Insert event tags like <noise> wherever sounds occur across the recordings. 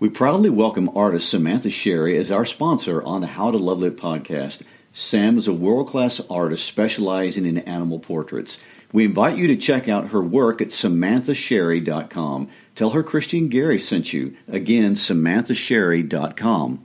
We proudly welcome artist Samantha Sherry as our sponsor on the How to Love Lit podcast. Sam is a world-class artist specializing in animal portraits. We invite you to check out her work at samanthasherry.com. Tell her Christian Gary sent you. Again, samanthasherry.com.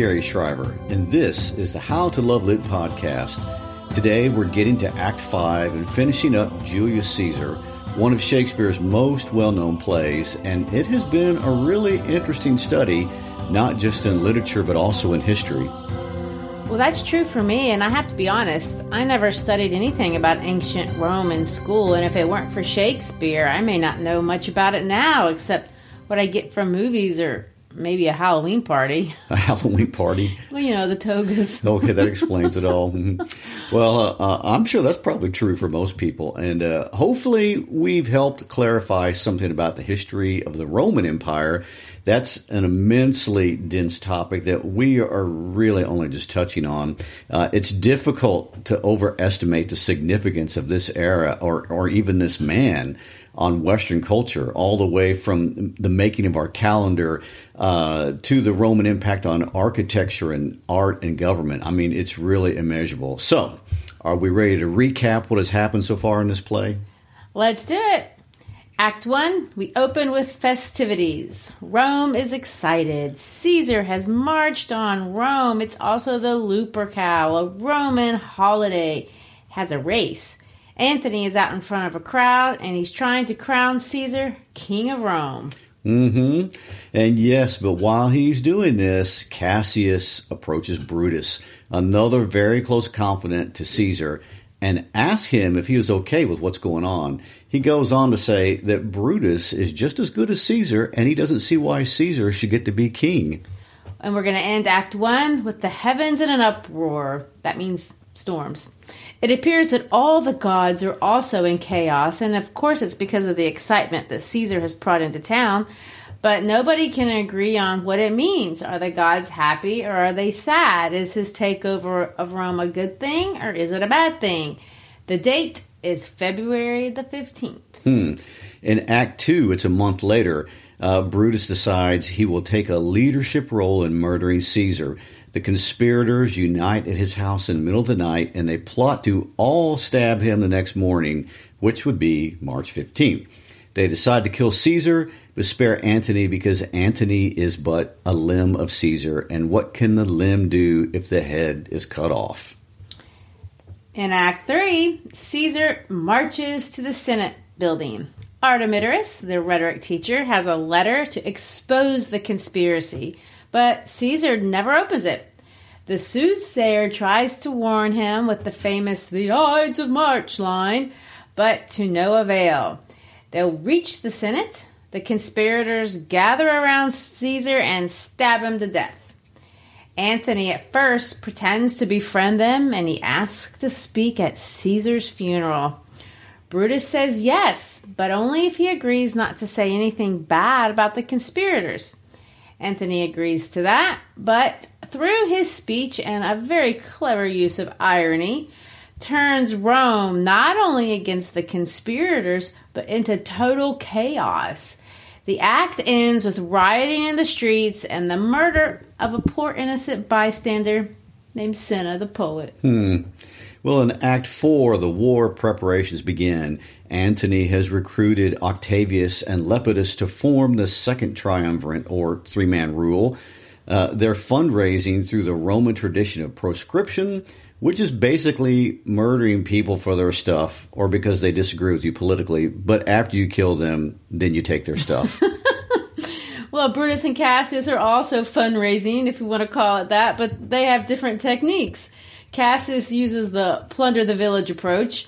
Gary Shriver, and this is the How to Love Lit podcast. Today we're getting to Act 5 and finishing up Julius Caesar, one of Shakespeare's most well known plays, and it has been a really interesting study, not just in literature but also in history. Well, that's true for me, and I have to be honest, I never studied anything about ancient Rome in school, and if it weren't for Shakespeare, I may not know much about it now, except what I get from movies or maybe a Halloween party. <laughs> A Halloween party. Well, you know, the togas. <laughs> Okay, that explains it all. <laughs> Mhm. Well, uh, uh, I'm sure that's probably true for most people. And uh, hopefully, we've helped clarify something about the history of the Roman Empire. That's an immensely dense topic that we are really only just touching on. Uh, it's difficult to overestimate the significance of this era or, or even this man on Western culture, all the way from the making of our calendar uh, to the Roman impact on architecture and art and government. I mean, it's really immeasurable. So, are we ready to recap what has happened so far in this play? Let's do it. Act 1, we open with festivities. Rome is excited. Caesar has marched on Rome. It's also the Lupercal, a Roman holiday. Has a race. Antony is out in front of a crowd and he's trying to crown Caesar king of Rome. hmm And yes, but while he's doing this, Cassius approaches Brutus, another very close confidant to Caesar, and asks him if he is okay with what's going on. He goes on to say that Brutus is just as good as Caesar, and he doesn't see why Caesar should get to be king. And we're going to end Act 1 with the heavens in an uproar. That means storms. It appears that all the gods are also in chaos, and of course, it's because of the excitement that Caesar has brought into town. But nobody can agree on what it means. Are the gods happy or are they sad? Is his takeover of Rome a good thing or is it a bad thing? The date is February the 15th. Hmm. In Act Two, it's a month later. Uh, Brutus decides he will take a leadership role in murdering Caesar. The conspirators unite at his house in the middle of the night and they plot to all stab him the next morning, which would be March 15th. They decide to kill Caesar, but spare Antony because Antony is but a limb of Caesar. And what can the limb do if the head is cut off? In Act 3, Caesar marches to the Senate building. Artemidorus, the rhetoric teacher, has a letter to expose the conspiracy, but Caesar never opens it. The soothsayer tries to warn him with the famous The Ides of March line, but to no avail. They'll reach the Senate. The conspirators gather around Caesar and stab him to death. Antony at first pretends to befriend them and he asks to speak at Caesar's funeral. Brutus says yes, but only if he agrees not to say anything bad about the conspirators. Antony agrees to that, but through his speech and a very clever use of irony, turns Rome not only against the conspirators, but into total chaos. The act ends with rioting in the streets and the murder of a poor innocent bystander named Cinna the poet. Hmm. Well, in Act 4, the war preparations begin. Antony has recruited Octavius and Lepidus to form the second triumvirate, or three man rule. Uh, they're fundraising through the Roman tradition of proscription, which is basically murdering people for their stuff or because they disagree with you politically. But after you kill them, then you take their stuff. <laughs> well, Brutus and Cassius are also fundraising, if you want to call it that, but they have different techniques. Cassius uses the plunder the village approach,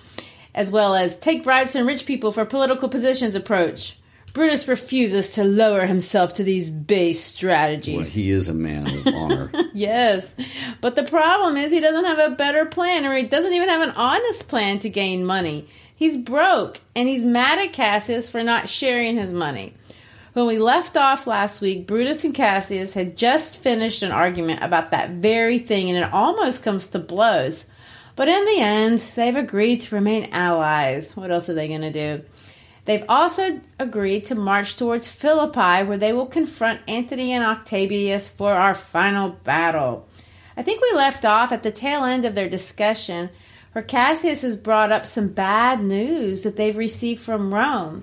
as well as take bribes from rich people for political positions approach. Brutus refuses to lower himself to these base strategies. Well, he is a man of <laughs> honor. yes. But the problem is he doesn't have a better plan, or he doesn't even have an honest plan to gain money. He's broke, and he's mad at Cassius for not sharing his money. When we left off last week, Brutus and Cassius had just finished an argument about that very thing, and it almost comes to blows. But in the end, they've agreed to remain allies. What else are they going to do? They've also agreed to march towards Philippi, where they will confront Antony and Octavius for our final battle. I think we left off at the tail end of their discussion, where Cassius has brought up some bad news that they've received from Rome.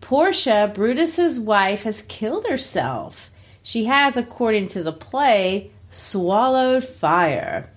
Portia, Brutus's wife, has killed herself. She has, according to the play, swallowed fire.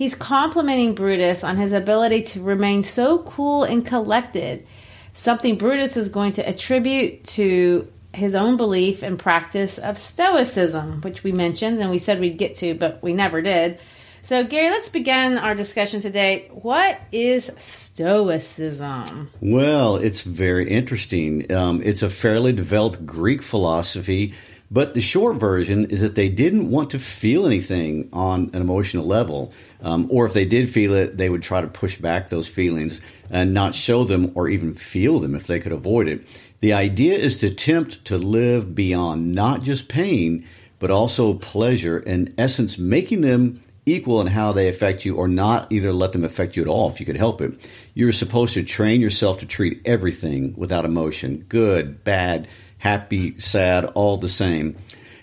He's complimenting Brutus on his ability to remain so cool and collected something Brutus is going to attribute to his own belief and practice of Stoicism, which we mentioned and we said we'd get to, but we never did. So, Gary, let's begin our discussion today. What is Stoicism? Well, it's very interesting. Um, it's a fairly developed Greek philosophy, but the short version is that they didn't want to feel anything on an emotional level. Um, or if they did feel it, they would try to push back those feelings and not show them or even feel them if they could avoid it. The idea is to attempt to live beyond not just pain, but also pleasure, in essence, making them equal in how they affect you or not either let them affect you at all if you could help it. You're supposed to train yourself to treat everything without emotion good, bad, happy, sad, all the same.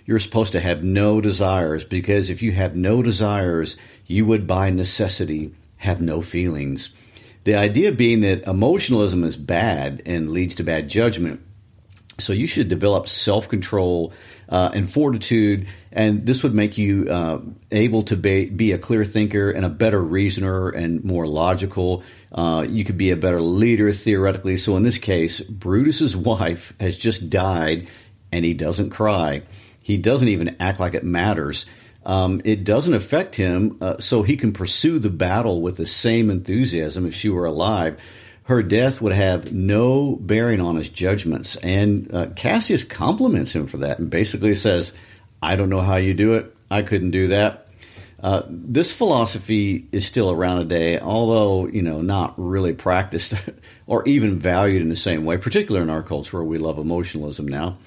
You're supposed to have no desires because if you have no desires, you would by necessity have no feelings. The idea being that emotionalism is bad and leads to bad judgment. So you should develop self control uh, and fortitude, and this would make you uh, able to be, be, a clear thinker and a better reasoner and more logical. Uh, you could be a better leader theoretically. So in this case, Brutus's wife has just died, and he doesn't cry. He doesn't even act like it matters um, it doesn't affect him, uh, so he can pursue the battle with the same enthusiasm if she were alive. Her death would have no bearing on his judgments. And uh, Cassius compliments him for that and basically says, I don't know how you do it. I couldn't do that. Uh, this philosophy is still around today, although you know not really practiced <laughs> or even valued in the same way, particularly in our culture where we love emotionalism now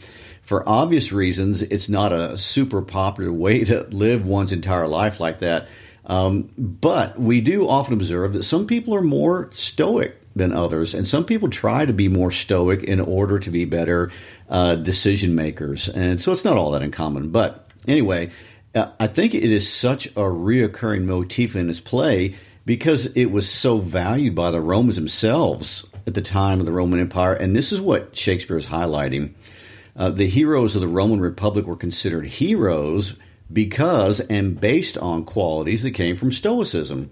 for obvious reasons, it's not a super popular way to live one's entire life like that. Um, but we do often observe that some people are more stoic than others, and some people try to be more stoic in order to be better uh, decision makers. And so it's not all that uncommon. But anyway, uh, I think it is such a reoccurring motif in this play because it was so valued by the Romans themselves at the time of the Roman Empire. And this is what Shakespeare is highlighting. Uh, the heroes of the Roman Republic were considered heroes because and based on qualities that came from Stoicism.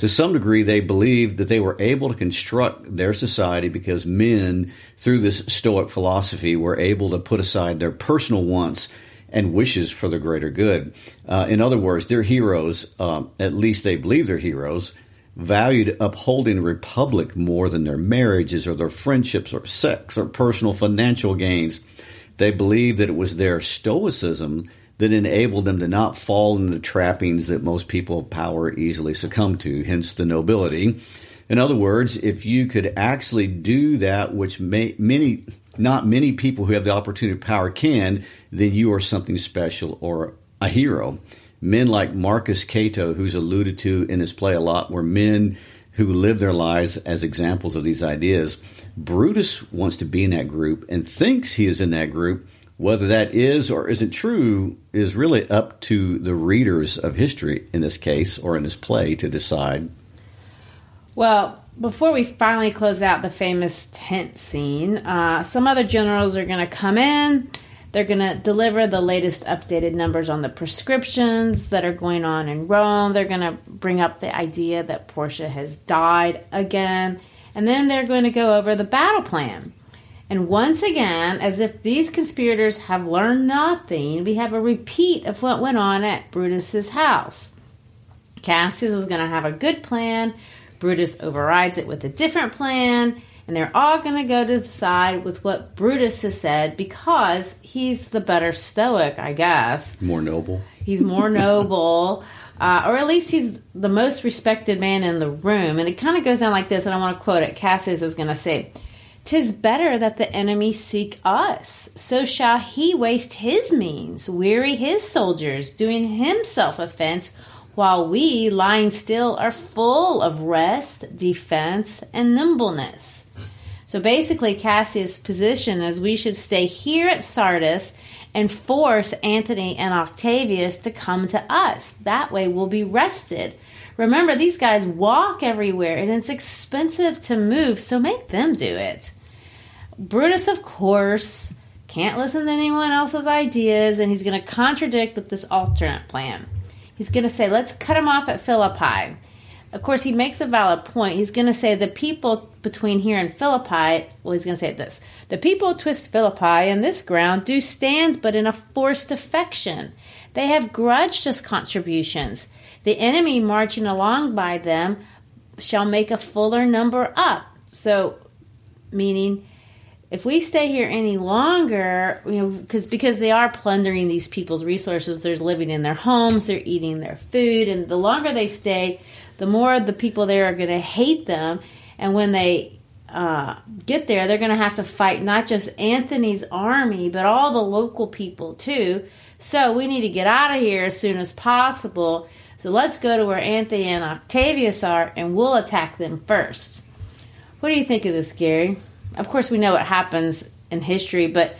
To some degree, they believed that they were able to construct their society because men, through this Stoic philosophy, were able to put aside their personal wants and wishes for the greater good. Uh, in other words, their heroes, uh, at least they believe they're heroes, valued upholding the republic more than their marriages or their friendships or sex or personal financial gains. They believed that it was their stoicism that enabled them to not fall into the trappings that most people of power easily succumb to, hence the nobility. In other words, if you could actually do that, which may, many, not many people who have the opportunity of power can, then you are something special or a hero. Men like Marcus Cato, who's alluded to in this play a lot, were men who lived their lives as examples of these ideas. Brutus wants to be in that group and thinks he is in that group. Whether that is or isn't true is really up to the readers of history in this case or in this play to decide. Well, before we finally close out the famous tent scene, uh, some other generals are going to come in. They're going to deliver the latest updated numbers on the proscriptions that are going on in Rome. They're going to bring up the idea that Portia has died again. And then they're going to go over the battle plan. And once again, as if these conspirators have learned nothing, we have a repeat of what went on at Brutus's house. Cassius is going to have a good plan. Brutus overrides it with a different plan, and they're all going to go to side with what Brutus has said because he's the better Stoic, I guess. More noble. He's more <laughs> noble, uh, or at least he's the most respected man in the room. And it kind of goes down like this, and I want to quote it. Cassius is going to say, Tis better that the enemy seek us, so shall he waste his means, weary his soldiers, doing himself offense, while we, lying still, are full of rest, defense, and nimbleness. So basically, Cassius' position is we should stay here at Sardis and force Antony and Octavius to come to us. That way, we'll be rested. Remember, these guys walk everywhere and it's expensive to move, so make them do it. Brutus, of course, can't listen to anyone else's ideas and he's going to contradict with this alternate plan. He's going to say, let's cut him off at Philippi. Of course, he makes a valid point. He's going to say the people between here and Philippi, well, he's going to say this the people twist Philippi and this ground do stand but in a forced affection. They have grudged us contributions. The enemy marching along by them shall make a fuller number up. So, meaning, if we stay here any longer, you know, because because they are plundering these people's resources, they're living in their homes, they're eating their food, and the longer they stay, the more the people there are going to hate them. And when they uh, get there, they're going to have to fight not just Antony's army, but all the local people too. So we need to get out of here as soon as possible. So let's go to where Antony and Octavius are, and we'll attack them first. What do you think of this, Gary? Of course, we know what happens in history, but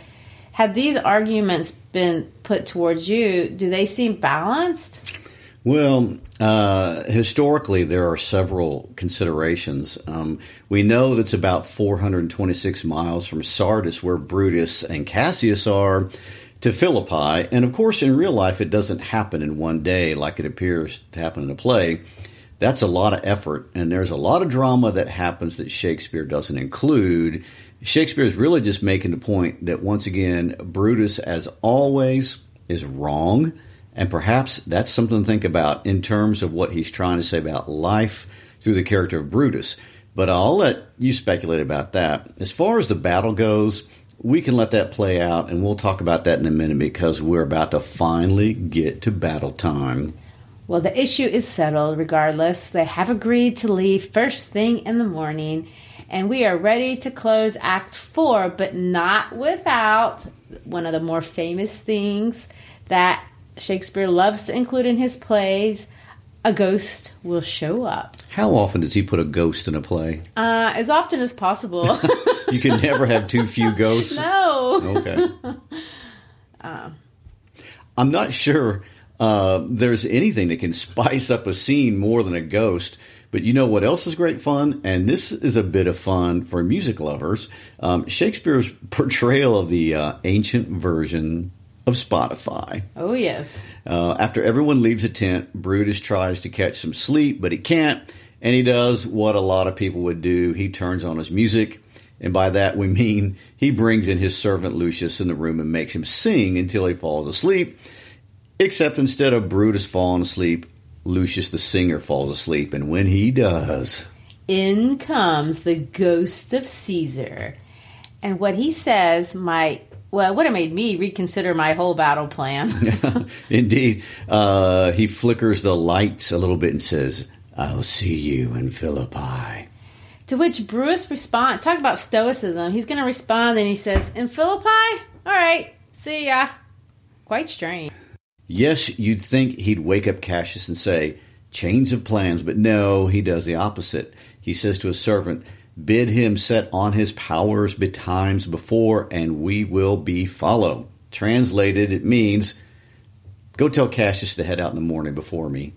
had these arguments been put towards you? Do they seem balanced? Well, uh, historically, there are several considerations. Um, we know that it's about 426 miles from Sardis, where Brutus and Cassius are, to Philippi. And of course, in real life, it doesn't happen in one day like it appears to happen in a play. That's a lot of effort, and there's a lot of drama that happens that Shakespeare doesn't include. Shakespeare is really just making the point that once again, Brutus, as always, is wrong. And perhaps that's something to think about in terms of what he's trying to say about life through the character of Brutus. But I'll let you speculate about that. As far as the battle goes, we can let that play out, and we'll talk about that in a minute because we're about to finally get to battle time. Well, the issue is settled regardless. They have agreed to leave first thing in the morning, and we are ready to close Act 4, but not without one of the more famous things that Shakespeare loves to include in his plays a ghost will show up. How often does he put a ghost in a play? Uh, as often as possible. <laughs> you can never have too few ghosts. No. Okay. <laughs> Uh. I'm not sure uh, there's anything that can <laughs> spice up a scene more than a ghost. But you know what else is great fun? And this is a bit of fun for music lovers. Um, Shakespeare's <laughs> portrayal of the uh, ancient version of Spotify. Oh, yes. Uh, after everyone leaves the tent, Brutus tries to catch some sleep, but he can't. And he does what a lot of people would do he turns on his music. And by that we mean he brings in his servant Lucius in the room and makes him sing until he falls asleep. Except instead of Brutus falling asleep, Lucius the singer falls asleep, and when he does, in comes the ghost of Caesar. And what he says might, well, it would have made me reconsider my whole battle plan. <laughs> Indeed. Uh, he flickers the lights a little bit and says, I'll see you in Philippi. To which Brutus responds, talk about stoicism. He's going to respond and he says, "In Philippi, all right, see ya." Quite strange. Yes, you'd think he'd wake up Cassius and say, "Change of plans," but no, he does the opposite. He says to his servant, "Bid him set on his powers betimes before, and we will be follow." Translated, it means, "Go tell Cassius to head out in the morning before me."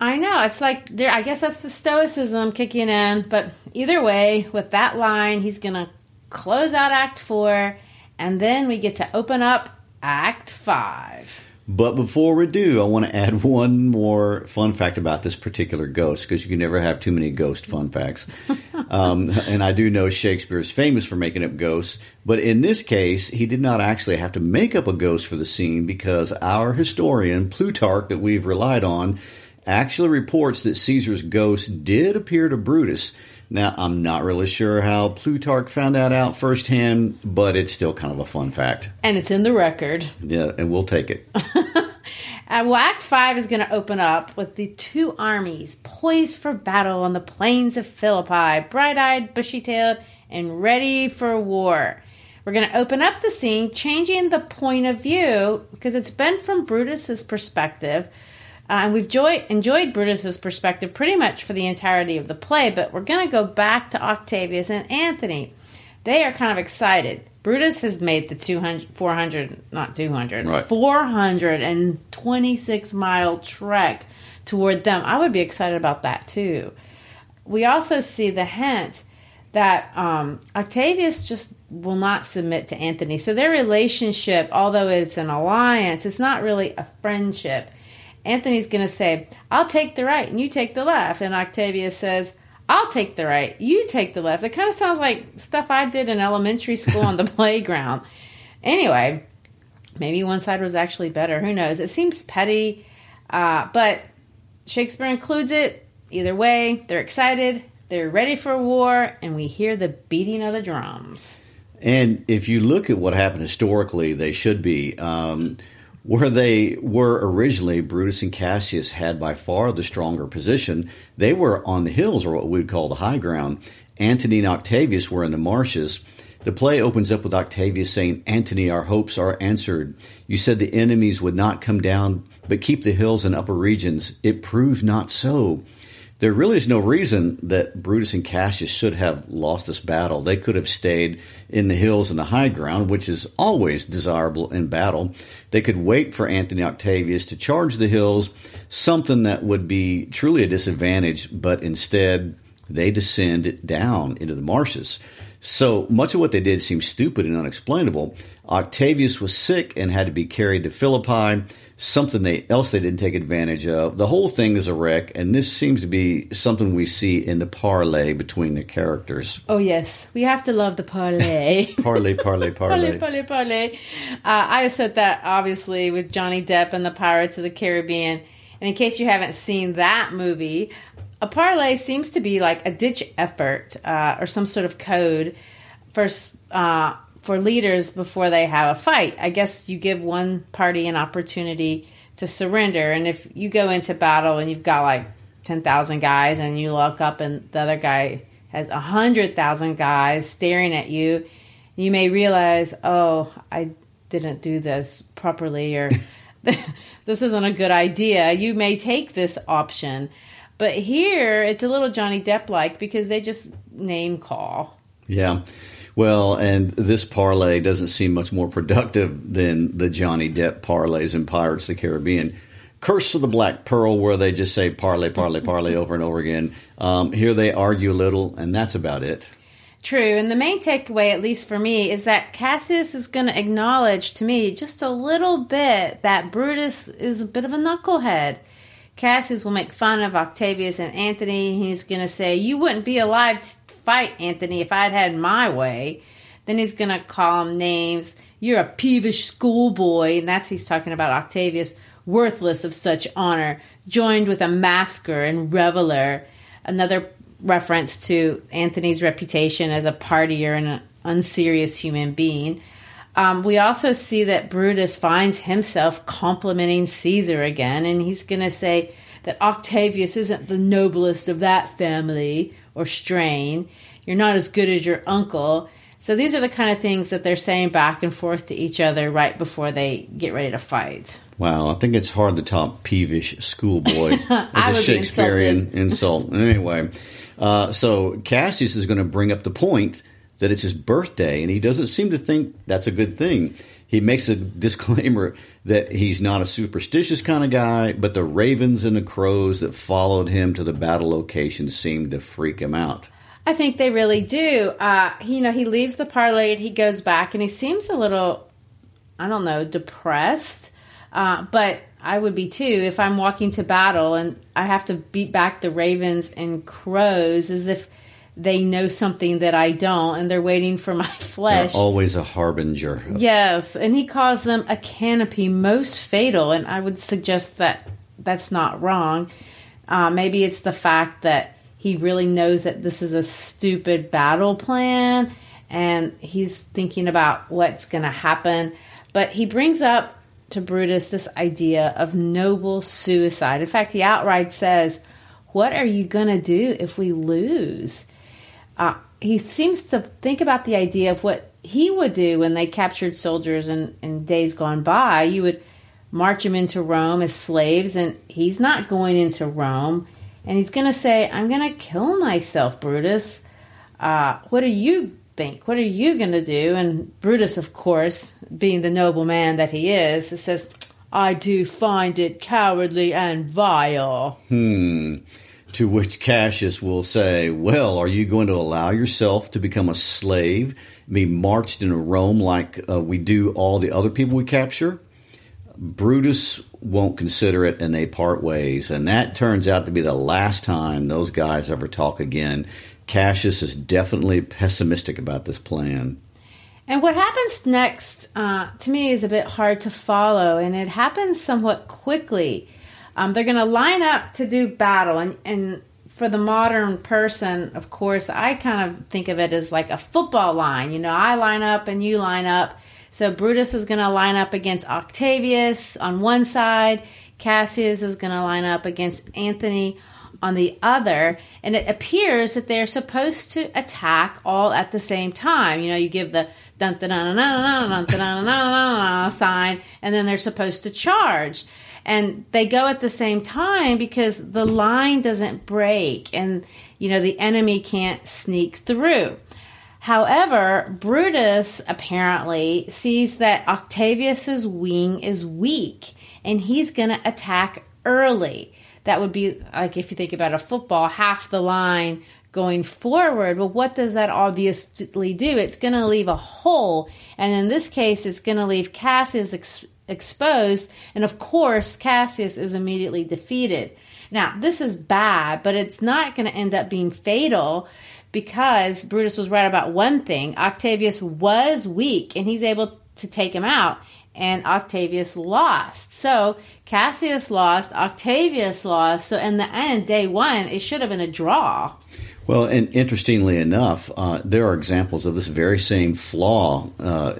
I know. It's like there I guess that's the stoicism kicking in, but either way, with that line, he's going to close out act 4 and then we get to open up act 5. But before we do, I want to <laughs> add one more fun fact about this particular ghost because you can never have too many ghost fun facts. <laughs> um, and I do know Shakespeare is famous for making up ghosts, but in this case, he did not actually have to make up a ghost for the scene because our historian, Plutarch, that we've relied on, actually reports that Caesar's ghost did appear to Brutus. Now, I'm not really sure how Plutarch found that out firsthand, but it's still kind of a fun fact. And it's in the record. Yeah, and we'll take it. <laughs> Uh, well, Act 5 is going to open up with the two armies poised for battle on the plains of Philippi, bright eyed, bushy tailed, and ready for war. We're going to open up the scene, changing the point of view because it's been from Brutus's perspective. Uh, and we've joy- enjoyed Brutus's perspective pretty much for the entirety of the play, but we're going to go back to Octavius and Antony. They are kind of excited. Brutus has made the 200, 400, not 200, Right. 426 mile trek toward them. I would be excited about that too. We also see the hint that um, Octavius just will not submit to Antony. So their relationship, although it's an alliance, it's not really a friendship. Antony's going to say, I'll take the right and you take the left. And Octavius says, I'll take the right, you take the left. It kind of sounds like stuff I did in elementary school on the <laughs> playground. Anyway, maybe one side was actually better. Who knows? It seems petty, uh, but Shakespeare includes it. Either way, they're excited, they're ready for war, and we hear the beating of the drums. And if you look at what happened historically, they should be. Um, where they were originally, Brutus and Cassius had by far the stronger position. They were on the hills, or what we would call the high ground. Antony and Octavius were in the marshes. The play opens up with Octavius saying, Antony, our hopes are answered. You said the enemies would not come down, but keep the hills and upper regions. It proved not so. There really is no reason that Brutus and Cassius should have lost this battle. They could have stayed in the hills and the high ground, which is always desirable in battle. They could wait for Antony Octavius to charge the hills, something that would be truly a disadvantage, but instead they descend down into the marshes. So much of what they did seems stupid and unexplainable. Octavius was sick and had to be carried to Philippi, something they, else they didn't take advantage of. The whole thing is a wreck, and this seems to be something we see in the parlay between the characters. Oh, yes, we have to love the parlay. <laughs> Parlay, parlay, <laughs> parlay. Parlay, parlay, parlay. Uh, I said that obviously with Johnny Depp and the Pirates of the Caribbean. And in case you haven't seen that movie, a parlay seems to be like a ditch effort uh, or some sort of code for uh, for leaders before they have a fight. I guess you give one party an opportunity to surrender, and if you go into battle and you've got like ten thousand guys, and you look up and the other guy has a hundred thousand guys staring at you, you may realize, oh, I didn't do this properly, or <laughs> this isn't a good idea. You may take this option. But here, it's a little Johnny Depp like because they just name call. Yeah. Well, and this parlay doesn't seem much more productive than the Johnny Depp parlays in Pirates of the Caribbean. Curse of the Black Pearl, where they just say parlay, parlay, parlay over and over again. Um, here they argue a little, and that's about it. True, and the main takeaway, at least for me, is that Cassius is going to acknowledge to me just a little bit that Brutus is a bit of a knucklehead. Cassius will make fun of Octavius and Antony. He's going to say, You wouldn't be alive fight, Antony if I'd had my way. Then he's going to call him names. You're a peevish schoolboy. And that's he's talking about Octavius, worthless of such honor, joined with a masker and reveler. Another reference to Antony's reputation as a partier and an unserious human being. Um, we also see that Brutus finds himself complimenting Caesar again, and he's going to say that Octavius isn't the noblest of that family. Or strain. You're not as good as your uncle. So these are the kind of things that they're saying back and forth to each other right before they get ready to fight. Wow, I think it's hard to top peevish schoolboy <laughs> as a Shakespearean insult. Anyway, uh, so Cassius is going to bring up the point that it's his birthday, and he doesn't seem to think that's a good thing. He makes a <laughs> disclaimer that he's not a superstitious kind of guy, but the ravens and the crows that followed him to the battle location seemed to freak him out. I think they really do. Uh, you know, he leaves the parlay and he goes back and he seems a little, I don't know, depressed. Uh, but I would be too if I'm walking to battle and I have to beat back the ravens and crows as if they know something that I don't and they're waiting for my <laughs> They're flesh. always a harbinger. Yes, and he calls them a canopy most fatal, and I would suggest that that's not wrong. Uh, maybe it's the fact that he really knows that this is a stupid battle plan, and he's thinking about what's going to happen. But he brings up to Brutus this idea of noble suicide. In fact, he outright says, What are you going to do if we lose? Uh, he seems to think about the idea of what he would do when they captured soldiers in, in days gone by. You would march them into Rome as slaves, and he's not going into Rome. And he's going to say, I'm going to kill myself, Brutus. Uh, what do you think? What are you going to do? And Brutus, of course, being the noble man that he is, says, I do find it cowardly and vile. To which Cassius will say, Well, are you going to allow yourself to become a slave, be marched into Rome like uh, we do all the other people we capture? Brutus won't consider it and they part ways. And that turns out to be the last time those guys ever talk again. Cassius is definitely pessimistic about this plan. And what happens next uh, to me is a bit hard to follow, and it happens somewhat quickly. Um, they're going to line up to do battle, and, and for the modern person, of course, I kind of think of it as like a football line. You know, I line up and you line up. So Brutus is going to line up against Octavius on one side, Cassius is going to line up against Antony on the other, and it appears that they're supposed to attack all at the same time. You know, you give the dun dun dun dun dun dun dun dun sign, and then they're supposed to charge. And they go at the same time because the line doesn't break, and you know the enemy can't sneak through. However, Brutus apparently sees that Octavius's wing is weak, and he's going to attack early that would be like if you think about a football, half the line going forward. Well, what does that obviously do? It's going to leave a hole. And in this case, it's going to leave Cassius exposed. And of course, Cassius is immediately defeated. Now, this is bad, but it's not going to end up being fatal because Brutus was right about one thing. Octavius was weak and he's able to take him out and Octavius lost. So Cassius lost, Octavius lost. So in the end, day one, it should have been a draw. Well, and interestingly enough, uh, there are examples of this very same flaw uh,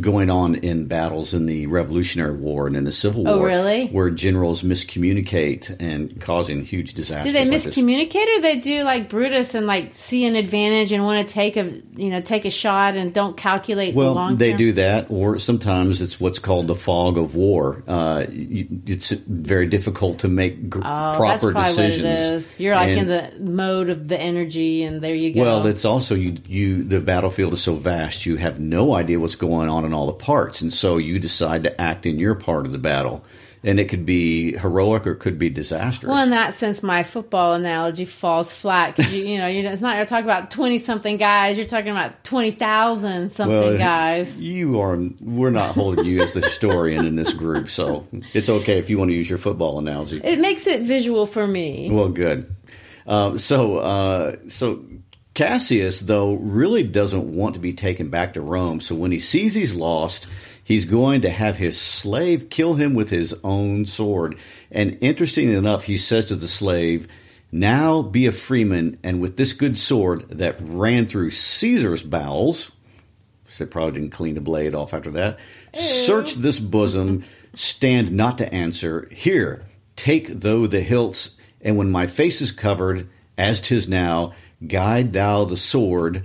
going on in battles in the Revolutionary War and in the Civil War. Oh, War. really? Where generals miscommunicate and causing huge disasters. Do they like this. miscommunicate or they do like Brutus and like see an advantage and want to take a you know take a shot and don't calculate Well, long they do that, or sometimes it's what's called the fog of war. Uh, it's very difficult to make gr- Oh, proper decisions. what it is. You're like And- in the mode of the energy, and there you go. Well, it's also you. You the battlefield is so vast, you have no idea what's going on in all the parts, and so you decide to act in your part of the battle, and it could be heroic or it could be disastrous. Well, in that sense, my football analogy falls flat because you, you know you it's not you're talking about twenty something guys. You're talking about twenty thousand something Well, guys. You are. We're not holding you as the historian in this group, so it's okay if you want to use your football analogy. It makes it visual for me. Well, good. Uh, so, uh, so Cassius, though, really doesn't want to be taken back to Rome. So when he sees he's lost, he's going to have his slave kill him with his own sword. And interesting enough, he says to the slave, "Now be a freeman, and with this good sword that ran through Caesar's bowels." So they probably didn't clean the blade off after that. Search this bosom, stand not to answer. Here, take though the hilts, and when my face is covered, as tis now, Guide thou the sword.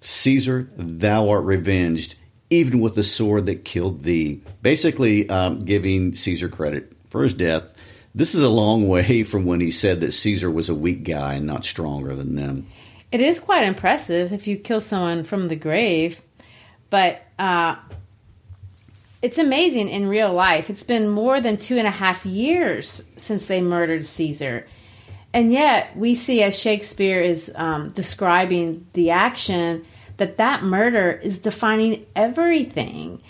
Caesar, thou art revenged, even with the sword that killed thee. Basically, um, giving Caesar credit for his death. This is a long <laughs> way from when he said that Caesar was a weak guy and not stronger than them. It is quite impressive if you kill someone from the grave, but uh, it's amazing in real life. It's been more than two and a half years since they murdered Caesar. And yet, we see as Shakespeare is um, describing the action that that murder is defining everything.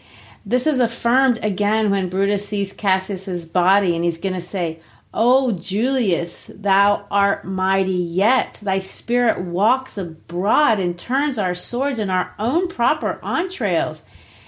This is affirmed again when Brutus sees Cassius's body and he's going to say, O Julius, thou art mighty yet. Thy spirit walks abroad and turns our swords in our own proper entrails.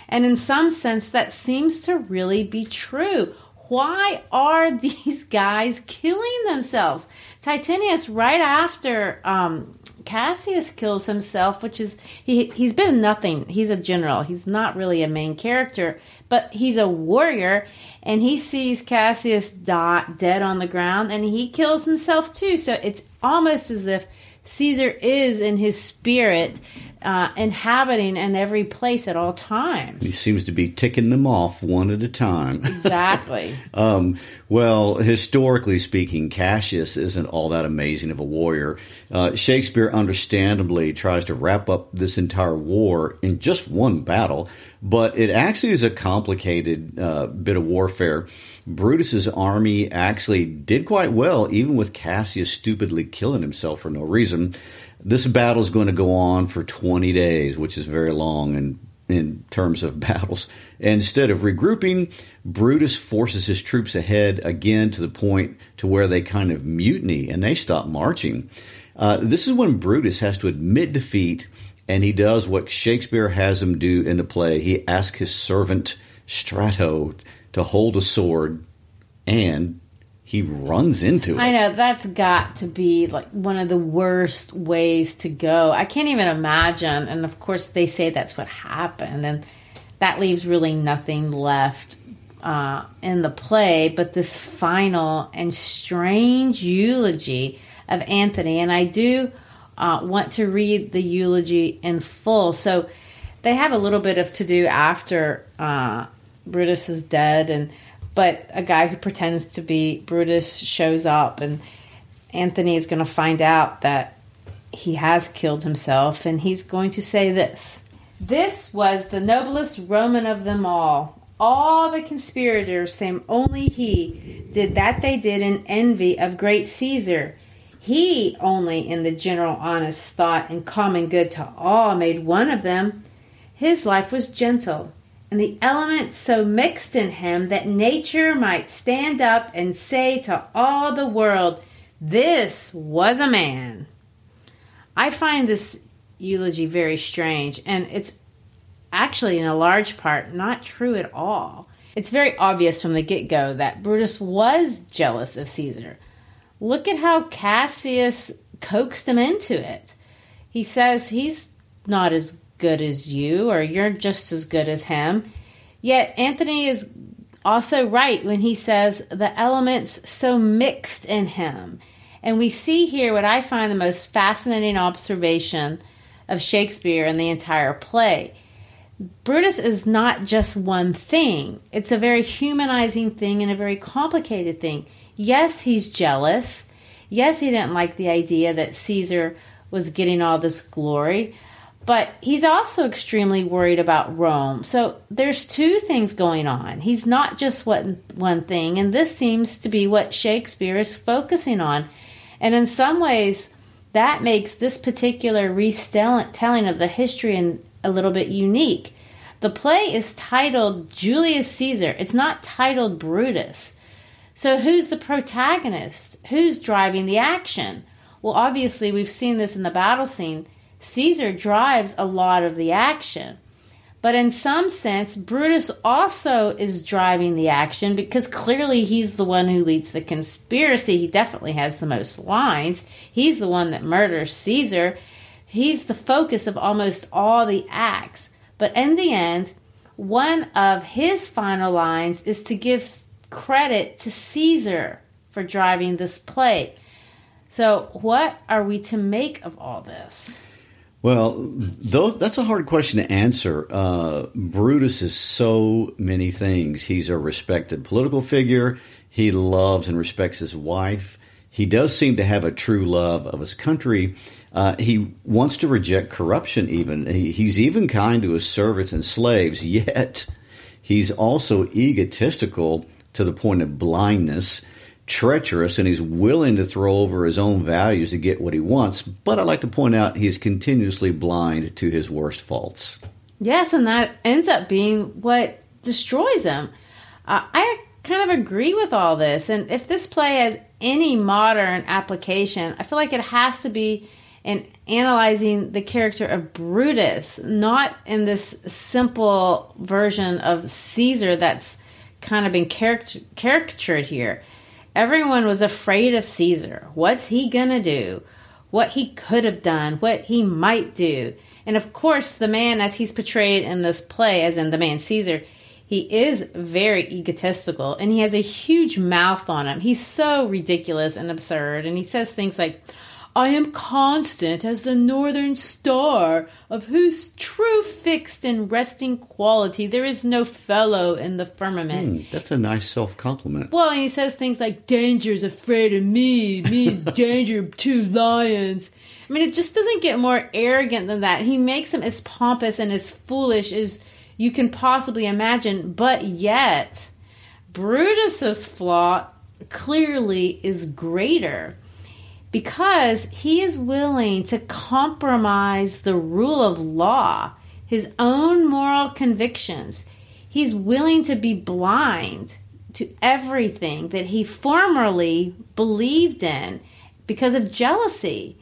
And in some sense, that seems to really be true. Why are <laughs> these guys killing themselves? Titinius, right after um, Cassius kills himself, which is he he's been nothing. He's a general. He's not really a main character, but he's a warrior and he sees Cassius die, dead on the ground and he kills himself too. So it's almost as if Caesar is in his spirit uh, inhabiting in every place at all times. He seems to be ticking them off one at a time. <laughs> Exactly. um, well, historically speaking, Cassius isn't all that amazing of a warrior. Uh, Shakespeare understandably tries to wrap up this entire war in just one battle, but it actually is a complicated uh, bit of warfare. Brutus's army actually did quite well, even with Cassius stupidly killing himself for no reason. This battle is going to go on for 20 days, which is very long in, in terms of <laughs> battles. And instead of regrouping, Brutus forces his troops ahead again to the point to where they kind of mutiny and they stop marching. Uh, this is when Brutus has to admit defeat, and he does what Shakespeare has him do in the play. He asks his servant Strato to hold a sword, and he runs into it. I know that's got to be like one of the worst ways to go. I can't even imagine. And of course, they say that's what happened, and that leaves really nothing left uh, in the play but this final and strange eulogy of Antony. And I do uh, want to read the eulogy in full. So they have a little bit of to do after uh, Brutus is dead, and but a guy who pretends to be Brutus shows up, and Antony is going to find out that he has killed himself, and he's going to say this This was the noblest Roman of them all. All the conspirators, same only he, did that they did in envy of great Caesar. He only, in the general honest thought and common good to all, made one of them. His life was gentle, and the elements so mixed in him that nature might stand up and say to all the world, This was a man. I find this eulogy very strange, and it's actually, in a large part, not true at all. It's very obvious from the get go that Brutus was jealous of Caesar. Look at how Cassius coaxed him into it. He says he's not as good as you, or you're just as good as him. Yet Antony is also right when he says the elements so mixed in him. And we see here what I find the most fascinating observation of Shakespeare in the entire play. Brutus is not just one thing, it's a very humanizing thing and a very complicated thing. Yes, he's jealous. Yes, he didn't like the idea that Caesar was getting all this glory, but he's also extremely worried about Rome. So there's two things going on. He's not just one, one thing, and this seems to be what Shakespeare is focusing on. And in some ways, that makes this particular retelling of the history in, a little bit unique. The play is titled Julius Caesar, it's not titled Brutus. So, who's the protagonist? Who's driving the action? Well, obviously, we've seen this in the battle scene. Caesar drives a lot of the action. But in some sense, Brutus also is driving the action because clearly he's the one who leads the conspiracy. He definitely has the most lines. He's the one that murders Caesar. He's the focus of almost all the acts. But in the end, one of his final lines is to give credit to Caesar for driving this play. So, what are we to make of all this? Well, those, that's a hard question to answer. Uh, Brutus is so many things. He's a respected political figure. He loves and respects his wife. He does seem to have a true love of his country. Uh, he wants to reject corruption, even. He, he's even kind to his servants and slaves, <laughs> yet he's also egotistical to the point of blindness treacherous and he's willing to throw over his own values to get what he wants. But I'd like to point out he's continuously blind to his worst faults. Yes, and that ends up being what destroys him. Uh, I kind of agree with all this. And if this play has any modern application, I feel like it has to be in analyzing the character of Brutus, not in this simple version of Caesar that's kind of been caricatured here. Everyone was afraid of Caesar. What's he going to do? What he could have done, what he might do. And of course, the man, as he's portrayed in this play, as in the man Caesar, he is very egotistical and he has a huge mouth on him. He's so ridiculous and absurd. And he says things like, I am constant as the northern star, of whose true fixed and resting quality there is no fellow in the firmament. Mm, that's a nice self compliment. Well, and he says things like, Danger's afraid of me, me <laughs> danger, two lions. I mean, it just doesn't get more arrogant than that. He makes him as pompous and as foolish as you can possibly imagine, but yet, Brutus's flaw clearly is greater because he is willing to compromise the rule of law, his own moral convictions. He's willing to be blind to everything that he formerly believed in because of jealousy.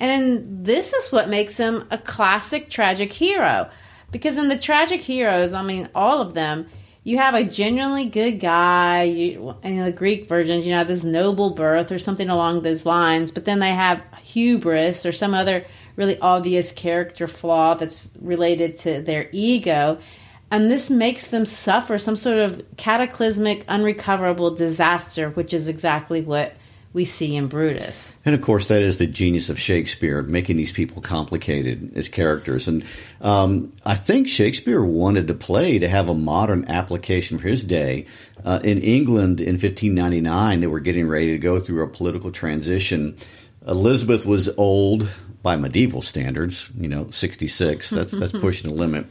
And this is what makes him a classic tragic hero. Because in the tragic heroes, I mean, all of them, you have a genuinely good guy. You, in the Greek versions, you know, this noble birth or something along those lines. But then they have hubris or some other really obvious character flaw that's related to their ego. And this makes them suffer some sort of cataclysmic, unrecoverable disaster, which is exactly what we see in Brutus. And of course, that is the genius of Shakespeare, making these people complicated as characters. And um, I think Shakespeare wanted the play to have a modern application for his day. Uh, in England in 1599, they were getting ready to go through a political transition. Elizabeth was old by medieval standards, you know, 66. <laughs> That's, that's pushing the limit.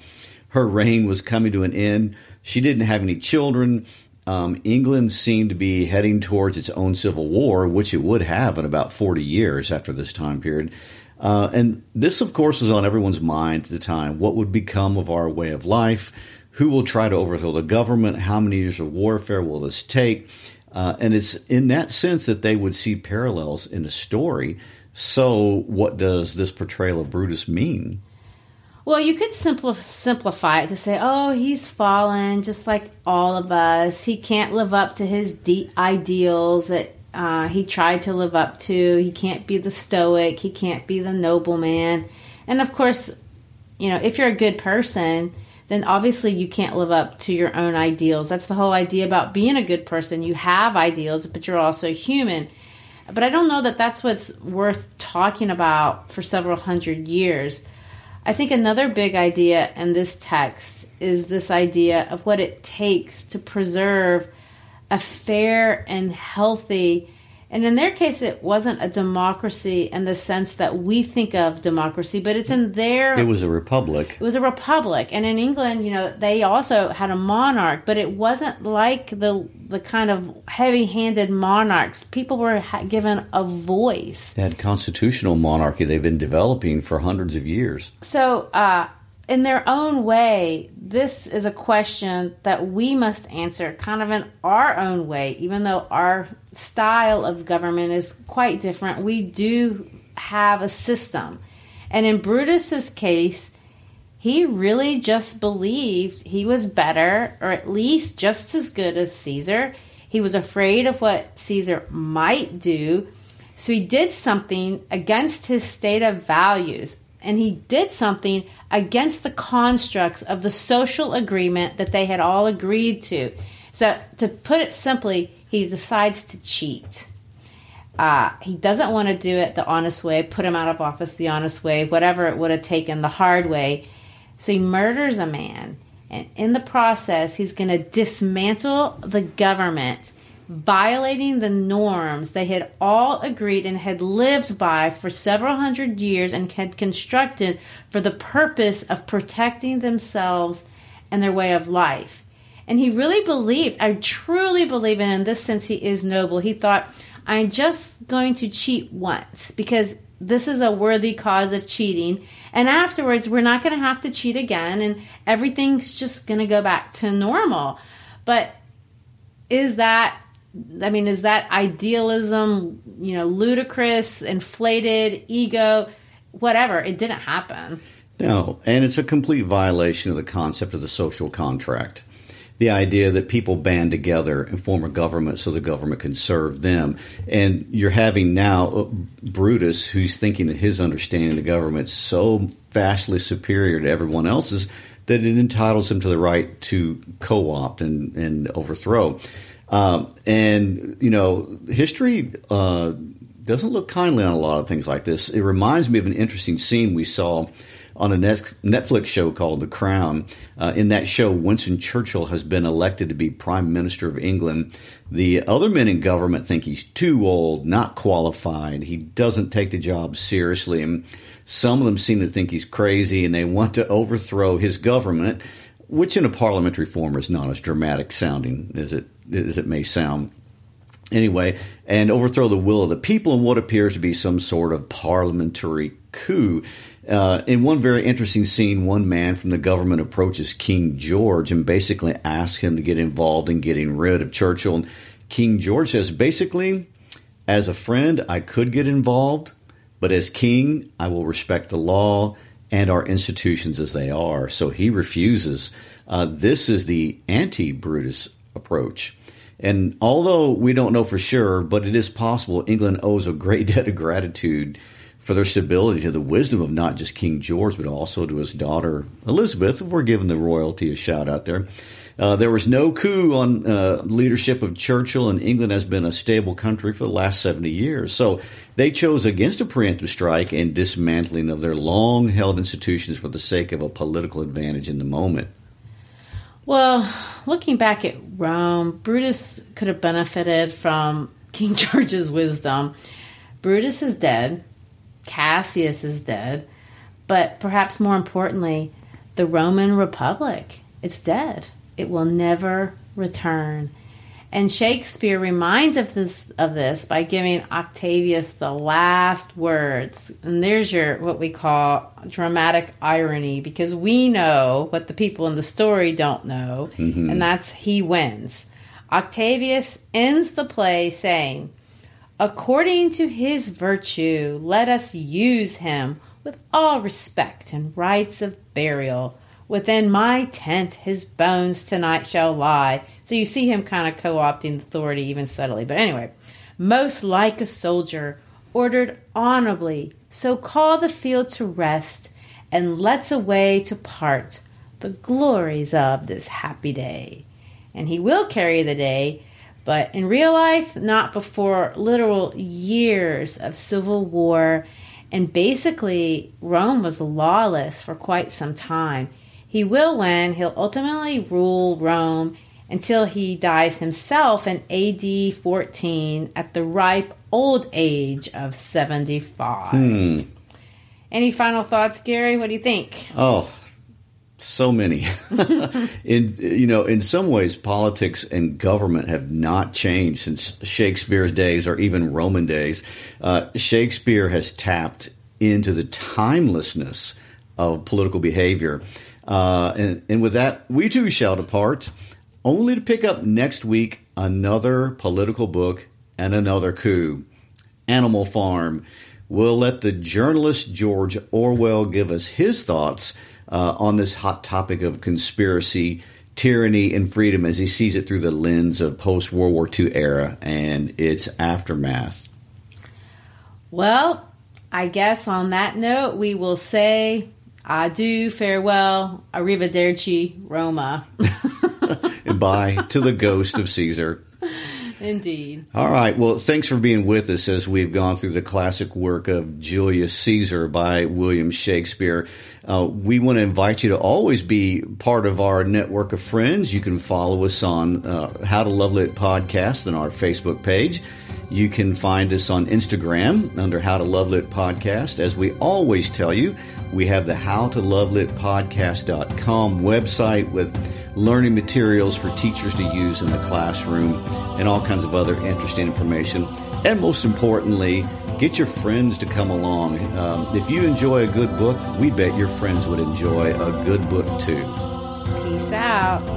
Her reign was coming to an end. She didn't have any children um, England seemed to be heading towards its own civil war, which it would have in about 40 years after this time period. Uh, and this, of course, was on everyone's mind at the time. What would become of our way of life? Who will try to overthrow the government? How many years of warfare will this take? Uh, and it's in that sense that they would see parallels in the story. So, what does this portrayal of Brutus mean? Well, you could simpli- simplify it to say, oh, he's fallen just like all of us. He can't live up to his de- ideals that uh, he tried to live up to. He can't be the stoic. He can't be the nobleman. And of course, you know, if you're a good person, then obviously you can't live up to your own ideals. That's the whole idea about being a good person. You have ideals, but you're also human. But I don't know that that's what's worth talking about for several hundred years. I think another big idea in this text is this idea of what it takes to preserve a fair and healthy and in their case, it wasn't a democracy in the sense that we think of democracy, but it's in their. It was a republic. It was a republic, and in England, you know, they also had a monarch, but it wasn't like the the kind of heavy-handed monarchs. People were given a voice. They had constitutional monarchy they've been developing for hundreds of years. So, uh, in their own way, this is a question that we must answer kind of in our own way, even though our style of government is quite different. We do have a system. And in Brutus's case, he really just believed he was better, or at least just as good as Caesar. He was afraid of what Caesar might do. So he did something against his state of values, and he did something against the constructs of the social agreement that they had all agreed to. So, to put it simply, he decides to cheat. Uh, he doesn't want to do it the honest way, put him out of office the honest way, whatever it would have taken the hard way. So he murders a man. And in the process, he's going to dismantle the government, violating the norms they had all agreed and had lived by for several hundred years and had constructed for the purpose of protecting themselves and their way of life. And he really believed, I truly believe, and in this sense, he is noble. He thought, I'm just going to cheat once because this is a worthy cause of cheating. And afterwards, we're not going to have to cheat again, and everything's just going to go back to normal. But is that, I mean, is that idealism, you know, ludicrous, inflated, ego, whatever? It didn't happen. No, and it's a complete violation of the concept of the social contract the idea that people band together and form a government so the government can serve them. And you're having now uh, Brutus, who's thinking that his understanding of the government is so vastly superior to everyone else's that it entitles him to the right to co opt and, and overthrow. Um, and, you know, history. Uh, doesn't look kindly on a lot of things like this. It reminds me of an interesting scene we saw on a Netflix show called The Crown. Uh, in that show, Winston Churchill has been elected to be Prime Minister of England. The other men in government think he's too old, not qualified. He doesn't take the job seriously. And some of them seem to think he's crazy and they want to overthrow his government, which in a parliamentary form is not as dramatic sounding as it, as it may sound anyway, and overthrow the will of the people in what appears to be some sort of parliamentary coup. Uh, in one very interesting scene, one man from the government approaches King George and basically asks him to get involved in getting rid of Churchill. And King George says, basically, as a friend, I could get involved, but as king, I will respect the law and our institutions as they are. So he refuses. Uh, this is the anti Brutus approach. And although we don't know for sure, but it is possible England owes a great <laughs> debt of gratitude for their stability to the wisdom of not just King George, but also to his daughter Elizabeth. We're giving the royalty a shout out there. Uh, there was no coup on uh, leadership of Churchill, and England has been a stable country for the last 70 years. So they chose against a preemptive strike and dismantling of their long held institutions for the sake of a political advantage in the moment. Well, looking back at Rome, Brutus could have benefited from King <laughs> George's wisdom. Brutus is dead. Cassius is dead, but perhaps more importantly, the Roman Republic. It's dead. It will never return. And Shakespeare reminds of this of this by giving Octavius the last words. And there's your what we call dramatic irony because we know what the people in the story don't know, mm-hmm. and that's he wins. Octavius ends the play saying, According to his virtue, let us use him with all respect and rites of burial. Within my tent his bones tonight shall lie. So you see him kind of co opting authority even subtly. But anyway, most like a soldier, ordered honorably, so call the field to rest, and let's away to part the glories of this happy day. And he will carry the day but in real life, not before literal years of civil war. And basically, Rome was lawless for quite some time. He will win, he'll ultimately rule Rome until he dies himself in AD 14 at the ripe old age of 75. Hmm. Any final thoughts, Gary? What do you think? Oh, so many. <laughs> in you know, in some ways, politics and government have not changed since Shakespeare's days or even Roman days. Uh, Shakespeare has tapped into the timelessness of political behavior, uh, and, and with that, we too shall depart, only to pick up next week another political book and another coup. Animal Farm. We'll let the journalist George Orwell give us his thoughts uh, on this hot topic of conspiracy, tyranny, and freedom as he sees it through the lens of post World War II era and its aftermath. Well, I guess on that note, we will say adieu, farewell, arrivederci, Roma. <laughs> bye to the ghost of Caesar. Indeed. All right. Well, thanks for being with us as we've gone through the classic work of Julius Caesar by William Shakespeare. Uh, we want to invite you to always be part of our network of friends. You can follow us on uh, How to Love Lit podcast on our Facebook page. You can find us on Instagram under How to Love Lit Podcast. As we always tell you, we have the How to Love website with learning materials for teachers to use in the classroom and all kinds of other interesting information. And most importantly, get your friends to come along. Um, if you enjoy a good book, we bet your friends would enjoy a good book too. Peace out.